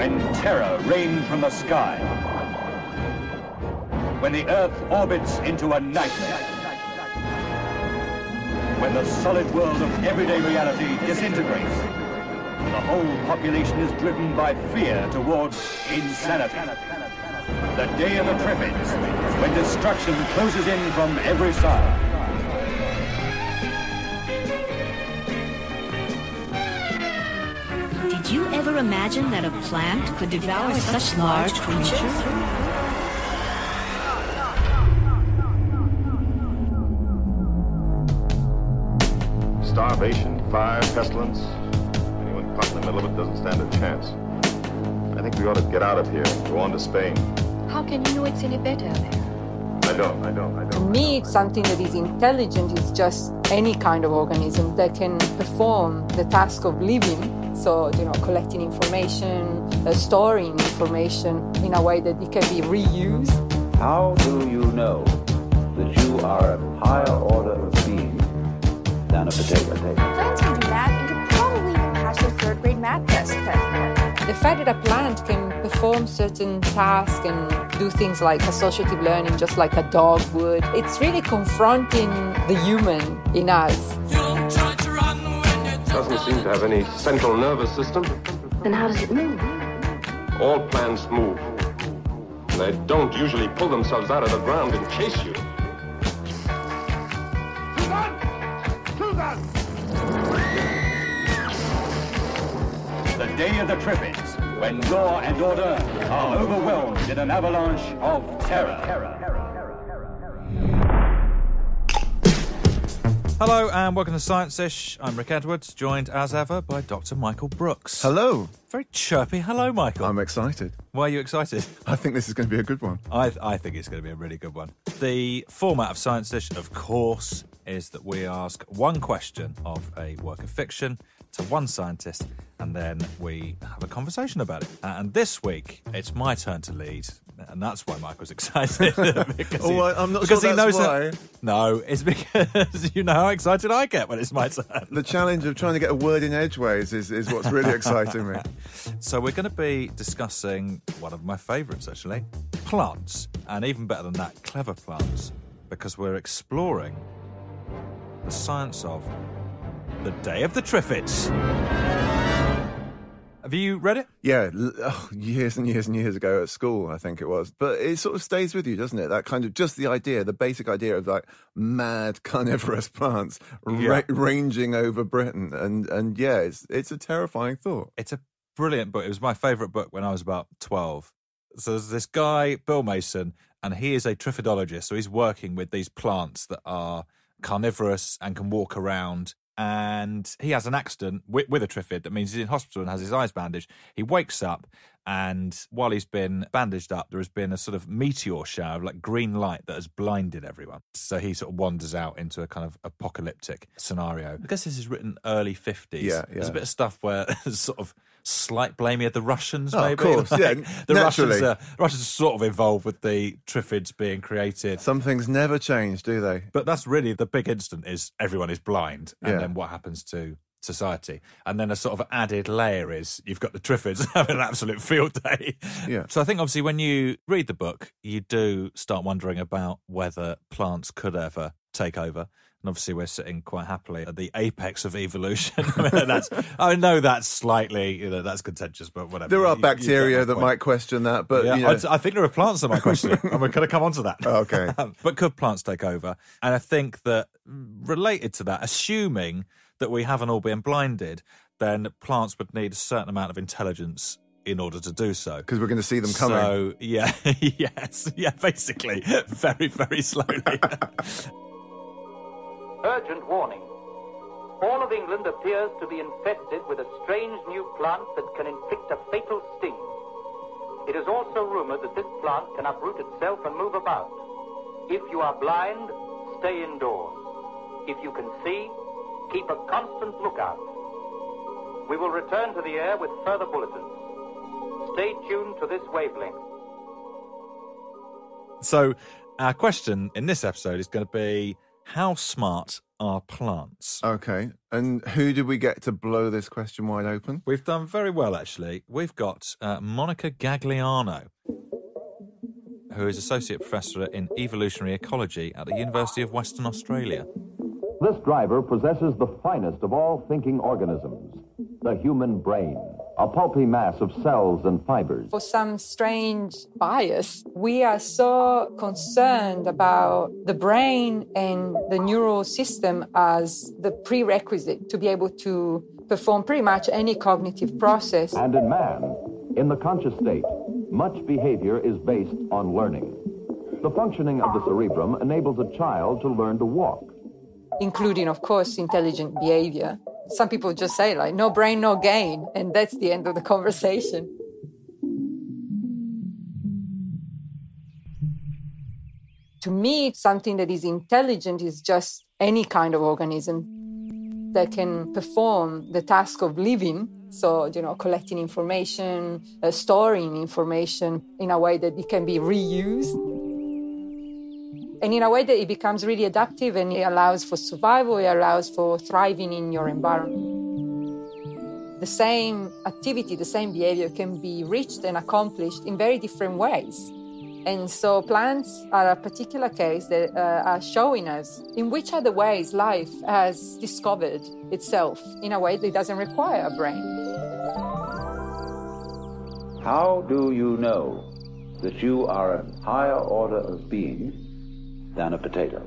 When terror rained from the sky, when the Earth orbits into a nightmare, when the solid world of everyday reality disintegrates, and the whole population is driven by fear towards insanity. The day of the Triffids, when destruction closes in from every side. Did you ever imagine that a plant could devour such large creatures? Starvation, fire, pestilence. Anyone caught in the middle of it doesn't stand a chance. I think we ought to get out of here and go on to Spain. How can you know it's any better there? I don't, I don't, I don't. me, it's something that is intelligent. It's just any kind of organism that can perform the task of living. So, you know, collecting information, uh, storing information in a way that it can be reused. How do you know that you are a higher order of being than a potato? Plants can do math and can probably even pass your third grade math test. The fact that a plant can perform certain tasks and do things like associative learning, just like a dog would, it's really confronting the human in us. Doesn't seem to have any central nervous system. Then how does it move? All plants move. They don't usually pull themselves out of the ground and chase you. The day of the Triffids, when law and order are overwhelmed in an avalanche of terror. Hello and welcome to Science Ish. I'm Rick Edwards, joined as ever by Dr. Michael Brooks. Hello. Very chirpy. Hello, Michael. I'm excited. Why are you excited? I think this is going to be a good one. I, I think it's going to be a really good one. The format of Science Ish, of course, is that we ask one question of a work of fiction to one scientist, and then we have a conversation about it. And this week, it's my turn to lead, and that's why Michael's excited. because Oh, I- I'm not because sure he knows that- why. No, it's because you know how excited I get when it's my turn. The challenge of trying to get a word in edgeways is, is what's really exciting me. So we're going to be discussing one of my favourites, actually, plants, and even better than that, clever plants, because we're exploring the science of the Day of the Triffids. Have you read it? Yeah, oh, years and years and years ago at school, I think it was. But it sort of stays with you, doesn't it? That kind of just the idea, the basic idea of like mad carnivorous plants Yeah. ra- ranging over Britain, and and yeah, it's it's a terrifying thought. It's a brilliant book. It was my favourite book when I was about 12. So there's this guy, Bill Masen, and he is a triffidologist. So he's working with these plants that are carnivorous and can walk around. And he has an accident with, with a triffid. That means he's in hospital and has his eyes bandaged. He wakes up, and while he's been bandaged up, there has been a sort of meteor shower of like green light that has blinded everyone. So he sort of wanders out into a kind of apocalyptic scenario. I guess this is written early 50s. Yeah, yeah. There's a bit of stuff where there's sort of slight blaming of the Russians, Oh, of maybe. course, yeah, the Russians naturally. are Russians are sort of involved with the Triffids being created. Some things never change, do they? But that's really the big instant is everyone is blind, and Yeah. then what happens to society. And then a sort of added layer is you've got the Triffids having an absolute field day. Yeah. So I think obviously when you read the book, you do start wondering about whether plants could ever take over. And obviously we're sitting quite happily at the apex of evolution. I, mean, that's, I know that's slightly, you know, that's contentious, but whatever. There are You- bacteria that might question that, but Yeah, you know, I'd- I think there are plants that might question it, and we're going to come on to that. Okay. Um, but could plants take over? And I think that related to that, assuming that we haven't all been blinded, then plants would need a certain amount of intelligence in order to do so. because we're going to see them coming. So yeah, yes, yeah, basically, very, very slowly. Urgent warning. All of England appears to be infested with a strange new plant that can inflict a fatal sting. It is also rumored that this plant can uproot itself and move about. If you are blind, stay indoors. If you can see, keep a constant lookout. We will return to the air with further bulletins. Stay tuned to this wavelength. So, our question in this episode is going to be how smart are plants? Okay. And who did we get to blow this question wide open? We've done very well, actually. We've got uh, Monica Gagliano, who is Associate Professor in Evolutionary Ecology at the University of Western Australia. This driver possesses the finest of all thinking organisms, the human brain, a pulpy mass of cells and fibers. For some strange bias, we are so concerned about the brain and the neural system as the prerequisite to be able to perform pretty much any cognitive process. And in man, in the conscious state, much behavior is based on learning. The functioning of the cerebrum enables a child to learn to walk including, of course, intelligent behavior. Some people just say, like, no brain, no gain. And that's the end of the conversation. To me, something that is intelligent is just any kind of organism that can perform the task of living. So, you know, collecting information, uh, storing information in a way that it can be reused and in a way that it becomes really adaptive and it allows for survival, it allows for thriving in your environment. The same activity, the same behavior can be reached and accomplished in very different ways. And so plants are a particular case that uh, are showing us in which other ways life has discovered itself in a way that doesn't require a brain. How do you know that you are a higher order of being than a potato.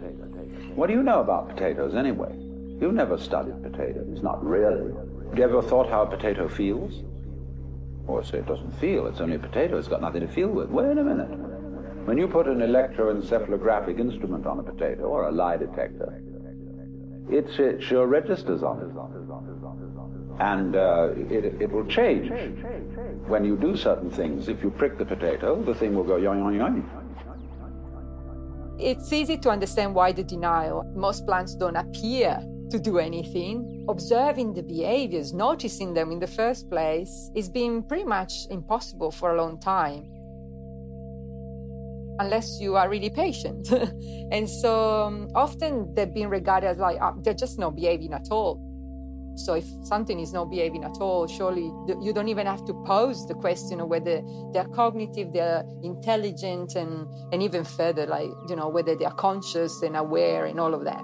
What do you know about potatoes anyway? You've never studied potatoes, not really. Have you ever thought how a potato feels? Or say it doesn't feel, it's only a potato, it's got nothing to feel with. Wait a minute. When you put an electroencephalographic instrument on a potato or a lie detector, it, it sure registers on it. And uh, it, it will change. When you do certain things, if you prick the potato, the thing will go yoing, yoing, yoing. It's easy to understand why the denial. Most plants don't appear to do anything. Observing the behaviors, noticing them in the first place, is been pretty much impossible for a long time. Unless you are really patient. and so um, often they've been regarded as like, uh, they're just not behaving at all. So if something is not behaving at all, surely you don't even have to pose the question of whether they're cognitive, they're intelligent, and, and even further, like, you know, whether they're conscious and aware and all of that.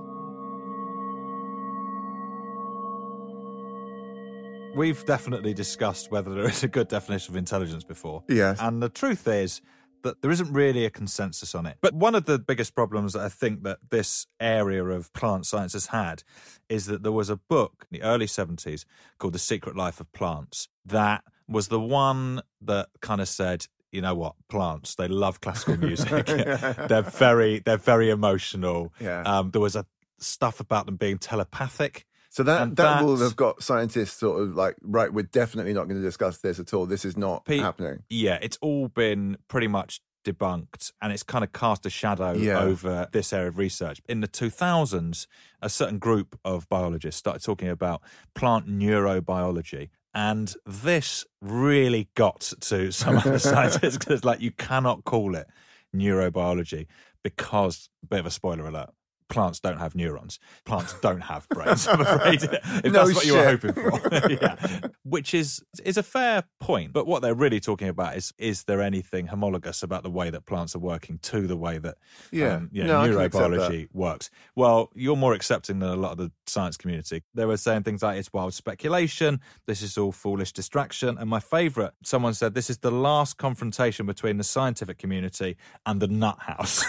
We've definitely discussed whether there is a good definition of intelligence before. Yes. And the truth is, that there isn't really a consensus on it. But one of the biggest problems that I think that this area of plant science has had is that there was a book in the early 70s called The Secret Life of Plants that was the one that kind of said, you know what, plants, they love classical music. they're very they're very emotional. Yeah. Um, there was a stuff about them being telepathic. So that that will have got scientists sort of like, right, we're definitely not going to discuss this at all. This is not Pete, happening. Yeah, it's all been pretty much debunked and it's kind of cast a shadow yeah. over this area of research. In the 2000s, a certain group of biologists started talking about plant neurobiology. And this really got to some of the scientists because, like, you cannot call it neurobiology because, bit of a spoiler alert, plants don't have neurons. Plants don't have brains. I'm afraid, if no that's what shit. you were hoping for, yeah. Which is is a fair point. But what they're really talking about is is there anything homologous about the way that plants are working to the way that yeah, um, yeah no, neurobiology works? Well, you're more accepting than a lot of the science community. They were saying things like it's wild speculation. This is all foolish distraction. And my favourite, someone said this is the last confrontation between the scientific community and the nut house,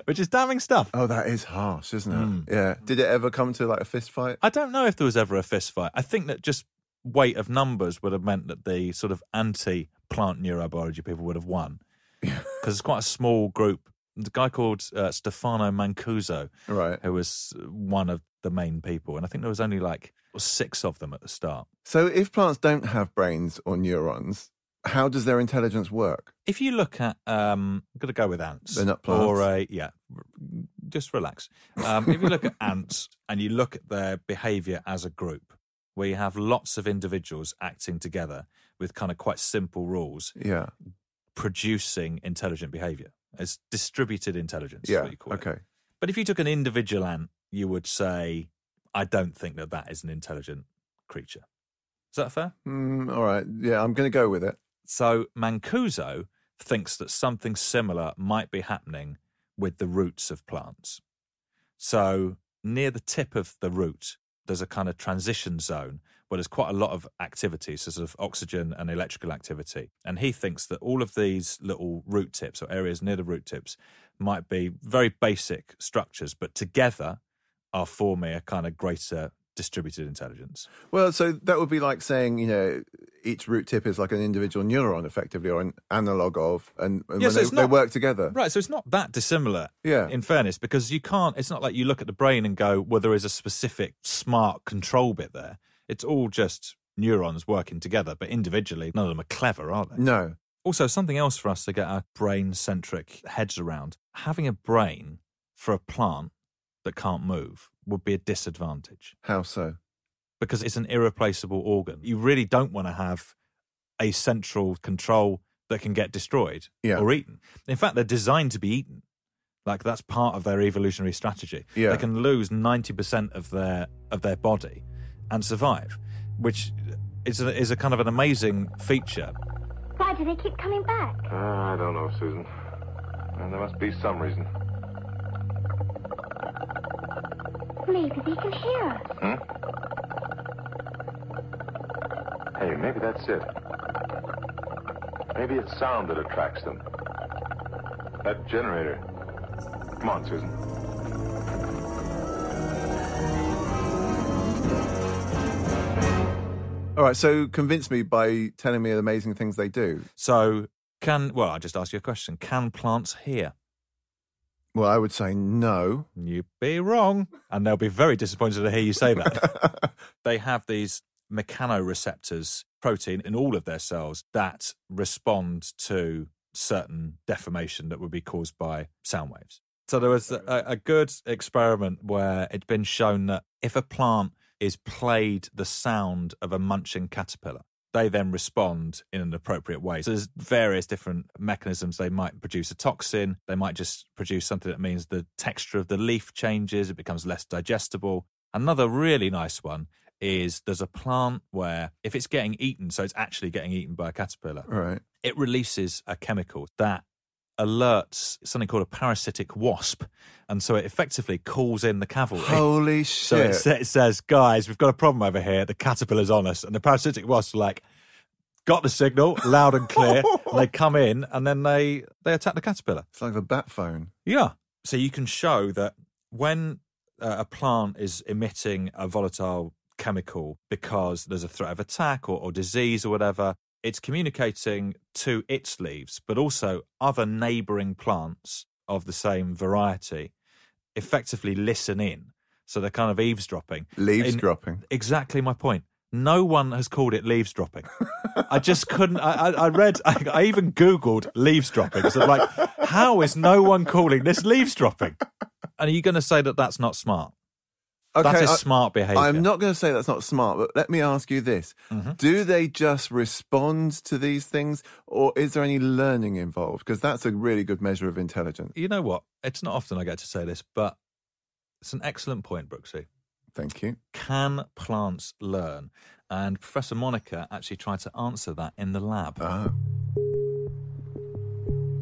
which is damn stuff. Oh, that is harsh, isn't it? Mm. Yeah. Did it ever come to like a fist fight? I don't know if there was ever a fist fight. I think that just weight of numbers would have meant that the sort of anti plant neurobiology people would have won. Yeah. Because it's quite a small group. The guy called uh, Stefano Mancuso, right. who was one of the main people. And I think there was only like six of them at the start. So if plants don't have brains or neurons, how does their intelligence work? If you look at, um, I'm going to go with ants. They're not plants. Or a, yeah, just relax. Um, if you look at ants and you look at their behavior as a group, where you have lots of individuals acting together with kind of quite simple rules, Yeah. producing intelligent behavior. It's distributed intelligence. Yeah. what you call it. Okay. But if you took an individual ant, you would say, I don't think that that is an intelligent creature. Is that fair? Mm, all right. Yeah, I'm going to go with it. So Mancuso thinks that something similar might be happening with the roots of plants. So near the tip of the root, there's a kind of transition zone where there's quite a lot of activity, so sort of oxygen and electrical activity. And he thinks that all of these little root tips or areas near the root tips might be very basic structures, but together are forming a kind of greater distributed intelligence. Well, so that would be like saying, you know, each root tip is like an individual neuron, effectively, or an analog of, and, and Yeah, so they, it's they work together. Right, so it's not that dissimilar. Yeah. In fairness, because you can't. It's not like you look at the brain and go, "Well, there is a specific smart control bit there." It's all just neurons working together, but individually, none of them are clever, are they? No. Also, something else for us to get our brain-centric heads around: having a brain for a plant that can't move would be a disadvantage How so? because it's an irreplaceable organ. You really don't want to have a central control that can get destroyed Yeah. or eaten. In fact, they're designed to be eaten. Like that's part of their evolutionary strategy. Yeah. They can lose ninety percent of their of their body and survive, which is a, is a kind of an amazing feature. Why do they keep coming back? Uh, I don't know, Susan. And there must be some reason. Maybe they can hear us. Hmm? Hey, maybe that's it. Maybe it's sound that attracts them. That generator. Come on, Susan. All right. So convince me by telling me the amazing things they do. So can well, I just ask you a question: Can plants hear? Well, I would say no. You'd be wrong, and they'll be very disappointed to hear you say that. they have these mechanoreceptors protein in all of their cells that respond to certain deformation that would be caused by sound waves. So there was a, a good experiment where it'd been shown that if a plant is played the sound of a munching caterpillar, they then respond in an appropriate way. So there's various different mechanisms. They might produce a toxin. They might just produce something that means the texture of the leaf changes. It becomes less digestible. Another really nice one is there's a plant where if it's getting eaten, so it's actually getting eaten by a caterpillar, Right. it releases a chemical that alerts something called a parasitic wasp. And so it effectively calls in the cavalry. Holy So shit. it, sa- it says, guys, we've got a problem over here. The caterpillar's on us. And the parasitic wasps are like, got the signal loud and clear. and they come in and then they, they attack the caterpillar. It's like the bat phone. Yeah. So you can show that when uh, a plant is emitting a volatile chemical because there's a threat of attack or, or disease or whatever, it's communicating to its leaves, but also other neighboring plants of the same variety effectively listen in. So they're kind of eavesdropping. Leaves In- dropping. Exactly my point. No one has called it leaves dropping. I just couldn't. I, I, I read. I, I even Googled leaves dropping. So like, how is no one calling this leaves dropping? And are you going to say that that's not smart? That is I- smart behaviour. I'm not going to say that's not smart, but let me ask you this. Mm-hmm. Do they just respond to these things, or is there any learning involved? Because that's a really good measure of intelligence. You know what? It's not often I get to say this, but it's an excellent point, Brooksy. Thank you. Can plants learn? And Professor Monica actually tried to answer that in the lab. Oh.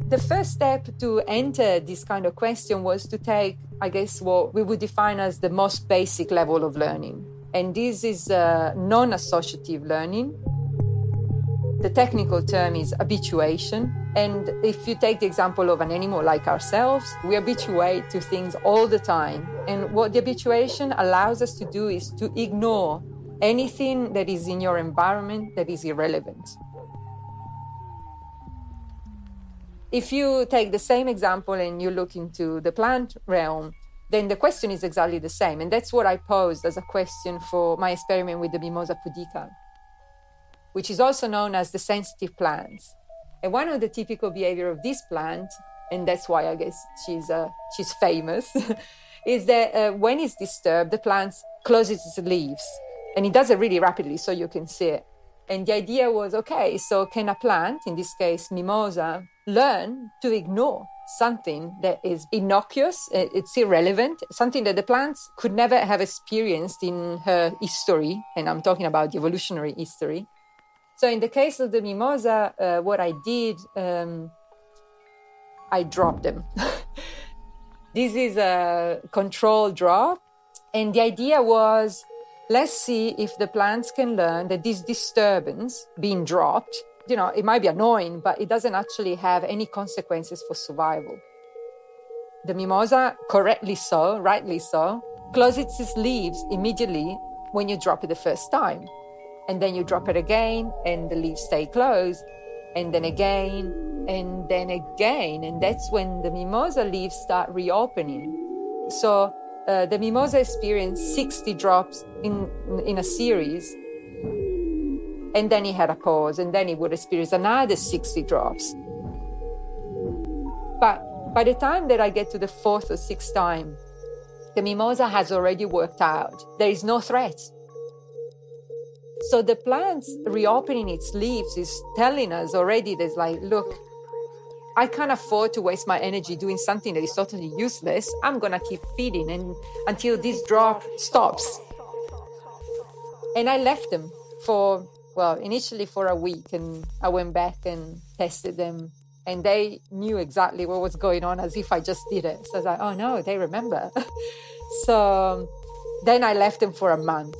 The first step to enter this kind of question was to take, I guess, what we would define as the most basic level of learning. And this is uh, non associative learning. The technical term is habituation. And if you take the example of an animal like ourselves, we habituate to things all the time. And what the habituation allows us to do is to ignore anything that is in your environment that is irrelevant. If you take the same example and you look into the plant realm, then the question is exactly the same. And that's what I posed as a question for my experiment with the Mimosa pudica, which is also known as the sensitive plants. And one of the typical behavior of this plant, and that's why I guess she's uh, she's famous, is that uh, when it's disturbed, the plant closes its leaves, and it does it really rapidly, so you can see it. And the idea was okay, so can a plant, in this case mimosa, learn to ignore something that is innocuous, it's irrelevant, something that the plants could never have experienced in her history, and I'm talking about the evolutionary history. So in the case of the mimosa, uh, what I did, um, I dropped them. this is a control drop, and the idea was let's see if the plants can learn that this disturbance being dropped you know, it might be annoying, but it doesn't actually have any consequences for survival. The mimosa, correctly so, rightly so, closes its leaves immediately when you drop it the first time. And then you drop it again, and the leaves stay closed, and then again, and then again. And that's when the mimosa leaves start reopening. So uh, the mimosa experienced 60 drops in, in a series and then he had a pause, and then he would experience another 60 drops. But by the time that I get to the fourth or sixth time, the mimosa has already worked out. There is no threat. So the plant's reopening its leaves is telling us already there's like, look, I can't afford to waste my energy doing something that is totally useless. I'm gonna keep feeding and until this drop stops. And I left them for well, initially for a week, and I went back and tested them, and they knew exactly what was going on as if I just did it. So I was like, oh no, they remember. so then I left them for a month.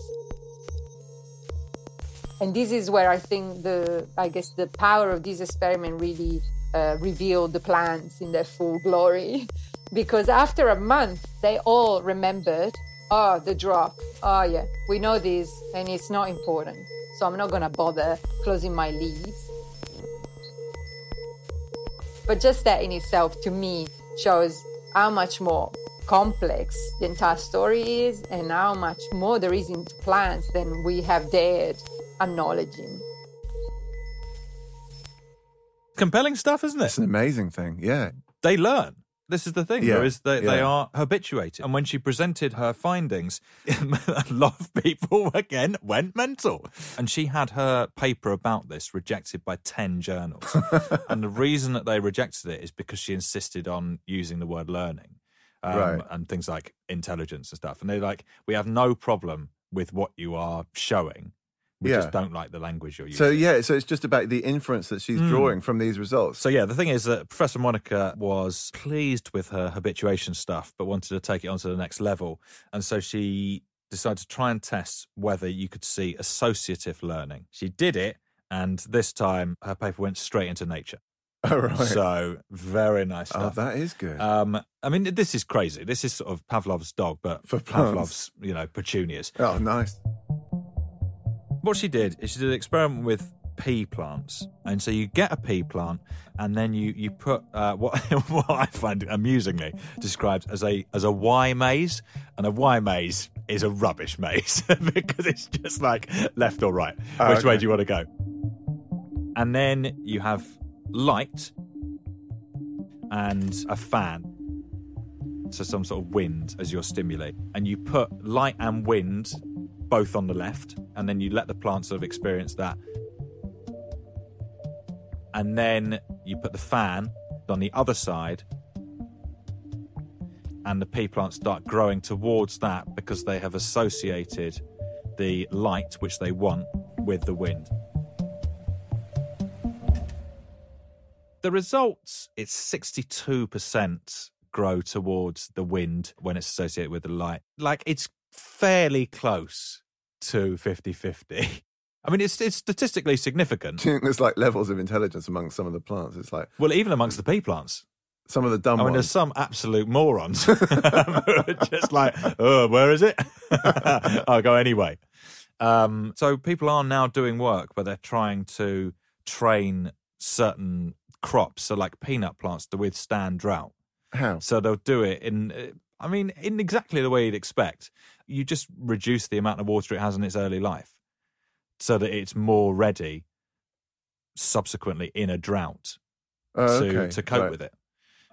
And this is where I think the, I guess, the power of this experiment really uh, revealed the plants in their full glory. because after a month, they all remembered, oh, the drop. Oh, yeah, we know this, and it's not important so I'm not gonna bother closing my leaves. But just that in itself, to me, shows how much more complex the entire story is and how much more there is into plants than we have dared acknowledging. Compelling stuff, isn't it? It's an amazing thing, yeah. They learn. This is the thing, Yeah, though, is that yeah. they are habituated. And when she presented her findings, a lot of people again went mental. And she had her paper about this rejected by 10 journals. and the reason that they rejected it is because she insisted on using the word learning um, Right. and things like intelligence and stuff. And they're like, we have no problem with what you are showing. We Yeah. just don't like the language you're using. So yeah, so it's just about the inference that she's Mm. drawing from these results. So yeah, the thing is that Professor Monica was pleased with her habituation stuff, but wanted to take it on to the next level, and so she decided to try and test whether you could see associative learning. She did it, and this time her paper went straight into Nature. Oh, right. So very nice Oh, stuff. that is good. Um, I mean, this is crazy. This is sort of Pavlov's dog, but For. Pavlov's, you know, petunias. oh, nice. What she did is she did an experiment with pea plants, and so you get a pea plant, and then you you put uh, what what I find amusingly described as a as a Y maze, and a Y maze is a rubbish maze because it's just like left or right. Oh, Which way do you want to go? And then you have light and a fan. So some sort of wind as your stimuli. And you put light and wind both on the left, and then you let the plant sort of experience that. And then you put the fan on the other side, and the pea plants start growing towards that because they have associated the light which they want with the wind. The results, it's 62% grow towards the wind when it's associated with the light. Like it's fairly close to 50 50. I mean, it's, it's statistically significant. Do you think there's like levels of intelligence among some of the plants? It's like Well, even amongst the pea plants. some of the dumb I mean, there's some absolute morons who are just like, oh, where is it? I'll go anyway. Um, so people are now doing work where they're trying to train certain crops, so like peanut plants, to withstand drought. How? So they'll do it in. I mean, in exactly the way you'd expect. You just reduce the amount of water it has in its early life so that it's more ready subsequently in a drought Oh, to, okay, to cope right. with it.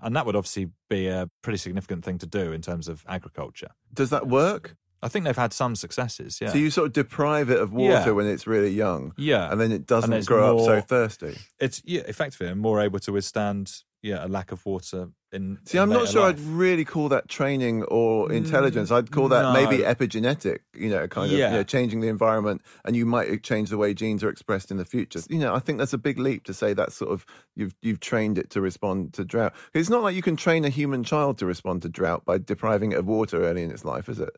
And that would obviously be a pretty significant thing to do in terms of agriculture. Does that work? I think they've had some successes, yeah. So you sort of deprive it of water Yeah. when it's really young. Yeah. And then it doesn't grow up so thirsty. It's yeah, effectively more able to withstand yeah, a lack of water in See, in I'm not sure life. I'd really call that training or intelligence. I'd call that maybe epigenetic, you know, kind of Yeah. you know, changing the environment and you might change the way genes are expressed in the future. You know, I think that's a big leap to say that sort of you've you've trained it to respond to drought. It's not like you can train a human child to respond to drought by depriving it of water early in its life, is it?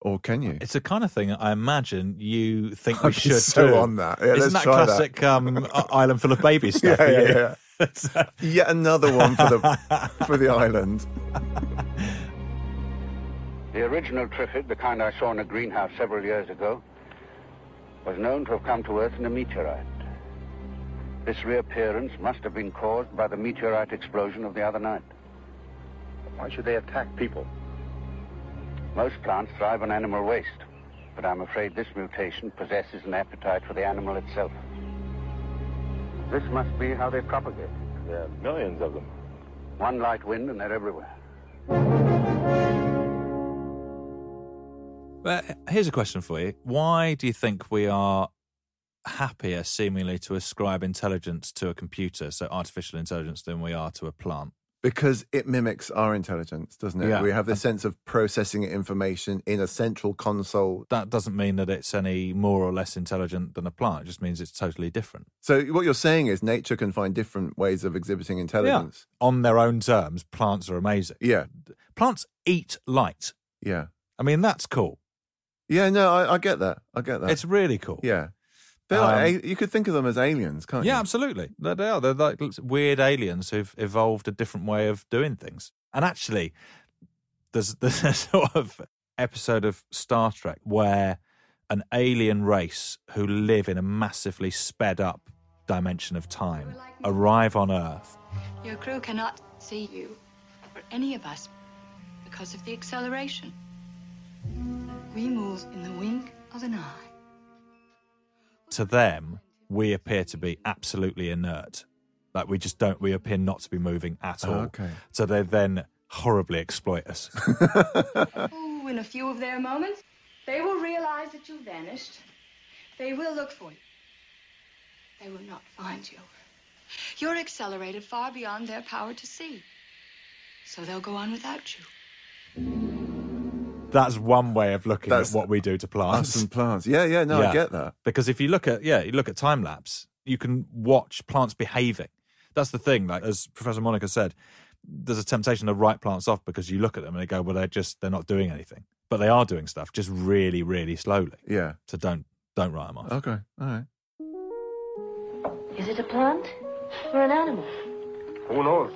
Or can you? It's the kind of thing I imagine you think we I'd be should so do. on that. Yeah, Isn't that try that. classic um, island full of babies stuff? Yeah, yeah, yeah. Yet another one for the for the island. The original triffid, the kind I saw in a greenhouse several years ago, was known to have come to Earth in a meteorite. This reappearance must have been caused by the meteorite explosion of the other night. Why should they attack people? Most plants thrive on animal waste, but I'm afraid this mutation possesses an appetite for the animal itself. This must be how they propagate. There are millions of them. One light wind and they're everywhere. But here's a question for you. Why do you think we are happier, seemingly, to ascribe intelligence to a computer, so artificial intelligence, than we are to a plant? Because it mimics our intelligence, doesn't it? Yeah. We have this sense of processing information in a central console. That doesn't mean that it's any more or less intelligent than a plant. It just means it's totally different. So what you're saying is nature can find different ways of exhibiting intelligence. On their own terms, plants are amazing. Yeah. Plants eat light. Yeah. I mean, that's cool. Yeah, no, I, I get that. I get that. It's really cool. yeah. They're Um, like, a- you could think of them as aliens, can't you? Yeah, absolutely. They they are. They're like weird aliens who've evolved a different way of doing things. And actually, there's there's a sort of episode of Star Trek where an alien race who live in a massively sped up dimension of time arrive on Earth. Your crew cannot see you or any of us because of the acceleration. We move in the wink of an eye. To them, we appear to be absolutely inert. Like we just don't. We appear not to be moving at all. Okay. So they then horribly exploit us. Ooh, in a few of their moments, they will realize that you vanished. They will look for you. They will not find you. You're accelerated far beyond their power to see. So they'll go on without you. That's one way of looking That's at what we do to plants. Us and plants. Yeah, yeah, no, I get that. Because if you look at yeah, you look at time lapse, you can watch plants behaving. That's the thing. Like as Professor Monica said, there's a temptation to write plants off because you look at them and they go, well, they're just they're not doing anything, but they are doing stuff, just really, really slowly. Yeah. So don't don't write them off. Okay, all right. Is it a plant or an animal? Who knows?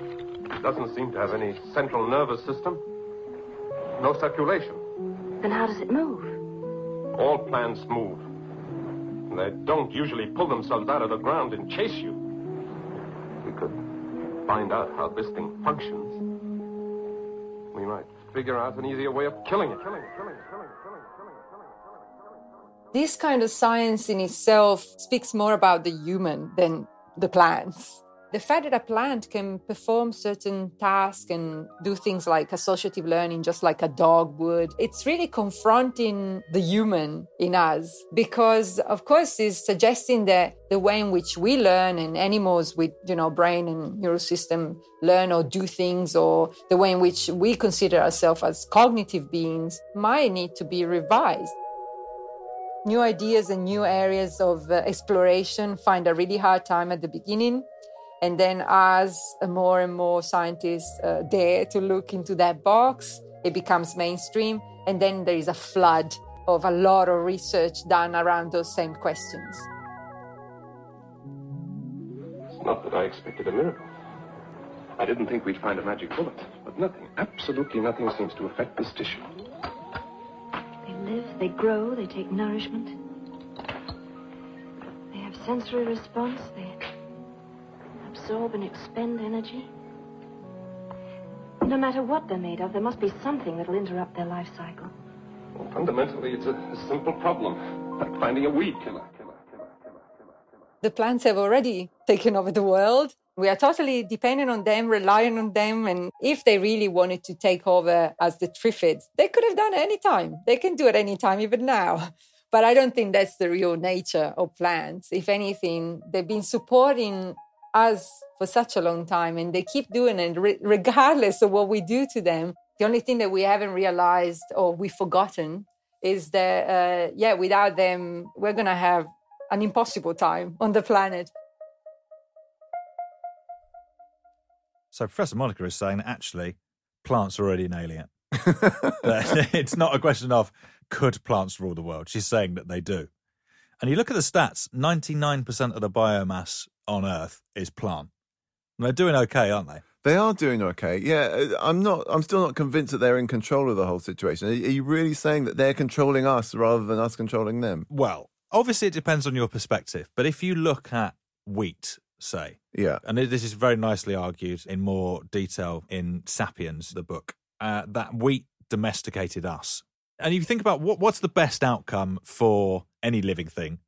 It doesn't seem to have any central nervous system. No circulation. Then how does it move? All plants move. They don't usually pull themselves out of the ground and chase you. We could find out how this thing functions. We might figure out an easier way of killing it. Killing it, killing it, killing it, killing it. This kind of science in itself speaks more about the human than the plants. The fact that a plant can perform certain tasks and do things like associative learning, just like a dog would, it's really confronting the human in us because, of course, it's suggesting that the way in which we learn and animals with, you know, brain and neural system learn or do things or the way in which we consider ourselves as cognitive beings might need to be revised new ideas and new areas of uh, exploration find a really hard time at the beginning. And then, as more and more scientists uh, dare to look into that box, it becomes mainstream. And then there is a flood of a lot of research done around those same questions. It's not that I expected a miracle. I didn't think we'd find a magic bullet, but nothing, absolutely nothing seems to affect this tissue. They live, they grow, they take nourishment. They have sensory response, they absorb and expend energy. No matter what they're made of, there must be something that'll interrupt their life cycle. Well, fundamentally, it's a, a simple problem, like finding a weed killer. The plants have already taken over the world. We are totally dependent on them, relying on them. And if they really wanted to take over as the Triffids, they could have done it anytime. They can do it anytime, even now. But I don't think that's the real nature of plants. If anything, they've been supporting us for such a long time and they keep doing it re- regardless of what we do to them. The only thing that we haven't realized or we've forgotten is that, uh, yeah, without them, we're going to have an impossible time on the planet. So Professor Monica is saying that actually plants are already an alien. It's not a question of could plants rule the world. She's saying that they do. And you look at the stats, 99% of the biomass on Earth is plant. And they're doing okay, aren't they? They are doing okay. Yeah, uh, I'm not. I'm still not convinced that they're in control of the whole situation. Are you really saying that they're controlling us rather than us controlling them? Well, obviously it depends on your perspective. But if you look at wheat, say, Yeah. and this is very nicely argued in more detail in Sapiens, the book, uh, that wheat domesticated us. And if you think about what, what's the best outcome for any living thing,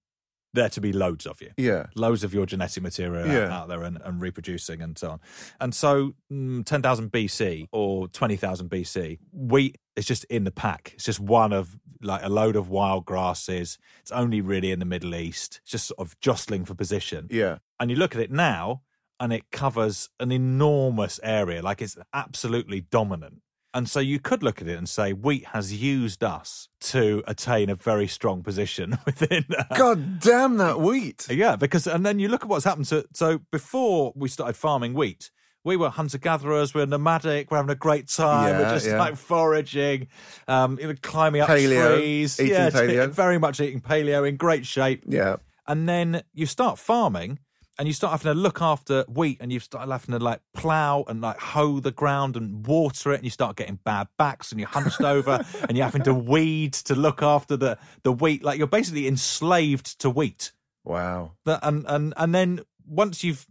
there to be loads of you. Yeah. Loads of your genetic material out- Yeah. out there and, and reproducing and so on. And so mm, 10,000 BC or 20,000 BC, wheat is just in the pack. It's just one of like a load of wild grasses. It's only really in the Middle East, it's just sort of jostling for position. Yeah. And you look at it now and it covers an enormous area, like it's absolutely dominant. And so you could look at it and say wheat has used us to attain a very strong position within. God damn that wheat! Yeah, because and then you look at what's happened to. So before we started farming wheat, we were hunter gatherers. We are nomadic. We're having a great time. we're just yeah. like foraging, um, climbing up Paleo, trees. eating yeah, paleo. very much eating paleo in great shape. Yeah. And then you start farming and you start having to look after wheat and you start having to like plow and like hoe the ground and water it and you start getting bad backs and you're hunched over and you're having to weed to look after the, the wheat. Like you're basically enslaved to wheat. Wow. And, and, and then once you've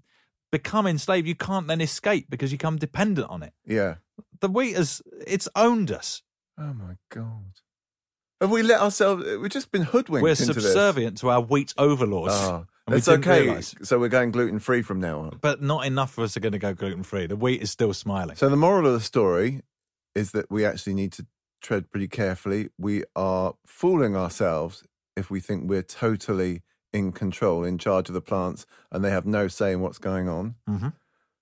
become enslaved, you can't then escape because you become dependent on it. Yeah. The wheat has, it's owned us. Oh my god. Have we let ourselves? We've just been hoodwinked. We're subservient to our wheat overlords. Oh, it's okay. realise. So we're going gluten free from now on. But not enough of us are going to go gluten free. The wheat is still smiling. So the moral of the story is that we actually need to tread pretty carefully. We are fooling ourselves if we think we're totally in control, in charge of the plants, and they have no say in what's going on. Mhm.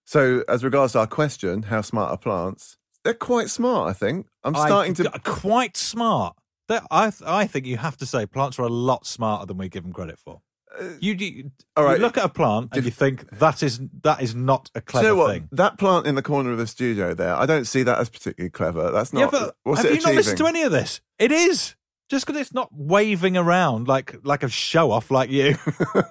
So, as regards to our question, how smart are plants? They're quite smart, I think. I'm I- starting to. quite smart. I I think you have to say plants are a lot smarter than we give them credit for. You, you, Uh, all right. you look at a plant and you think that is that is not a Do clever you know what? thing. That plant in the corner of the studio there, I don't see that as particularly clever. That's not. yeah, but have you not listened to any of this? It is just because it's not waving around like like a show off like you.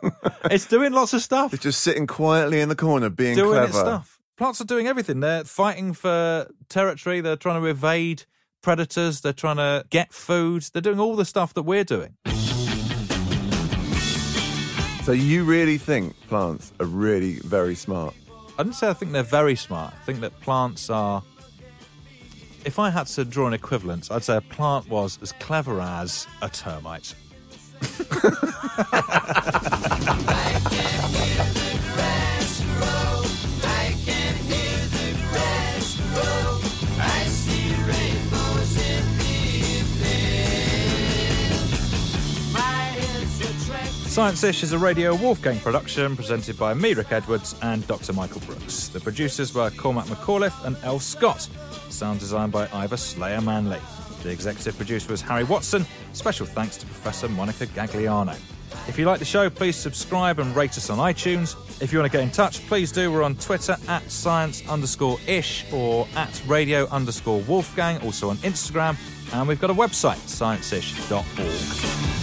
it's doing lots of stuff. It's just sitting quietly in the corner, being doing clever. its stuff. Plants are doing everything. They're fighting for territory. They're trying to evade predators. They're trying to get food. They're doing all the stuff that we're doing. So you really think plants are really very smart? I didn't say I think they're very smart. I think that plants are. If I had to draw an equivalence, I'd say a plant was as clever as a termite. Science Ish is a Radio Wolfgang production presented by me, Rick Edwards, and Dr. Michael Brooks. The producers were Cormac McAuliffe and El Scott. Sound designed by Ivor Slayer Manley. The executive producer was Harry Watson. Special thanks to Professor Monica Gagliano. If you like the show, please subscribe and rate us on iTunes. If you want to get in touch, please do. We're on Twitter at science underscore ish or at radio underscore wolfgang, also on Instagram. And we've got a website, scienceish.org.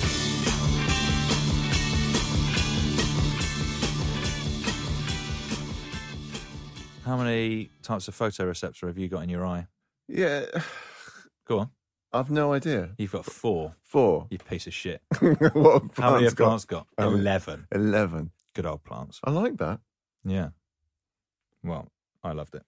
many types of photoreceptor have you got in your eye? Yeah, Go on. I've no idea. You've got four. Four. You piece of shit. what have How many have plants got? Oh, Eleven. Eleven. Good old plants. I like that. Yeah. Well, I loved it.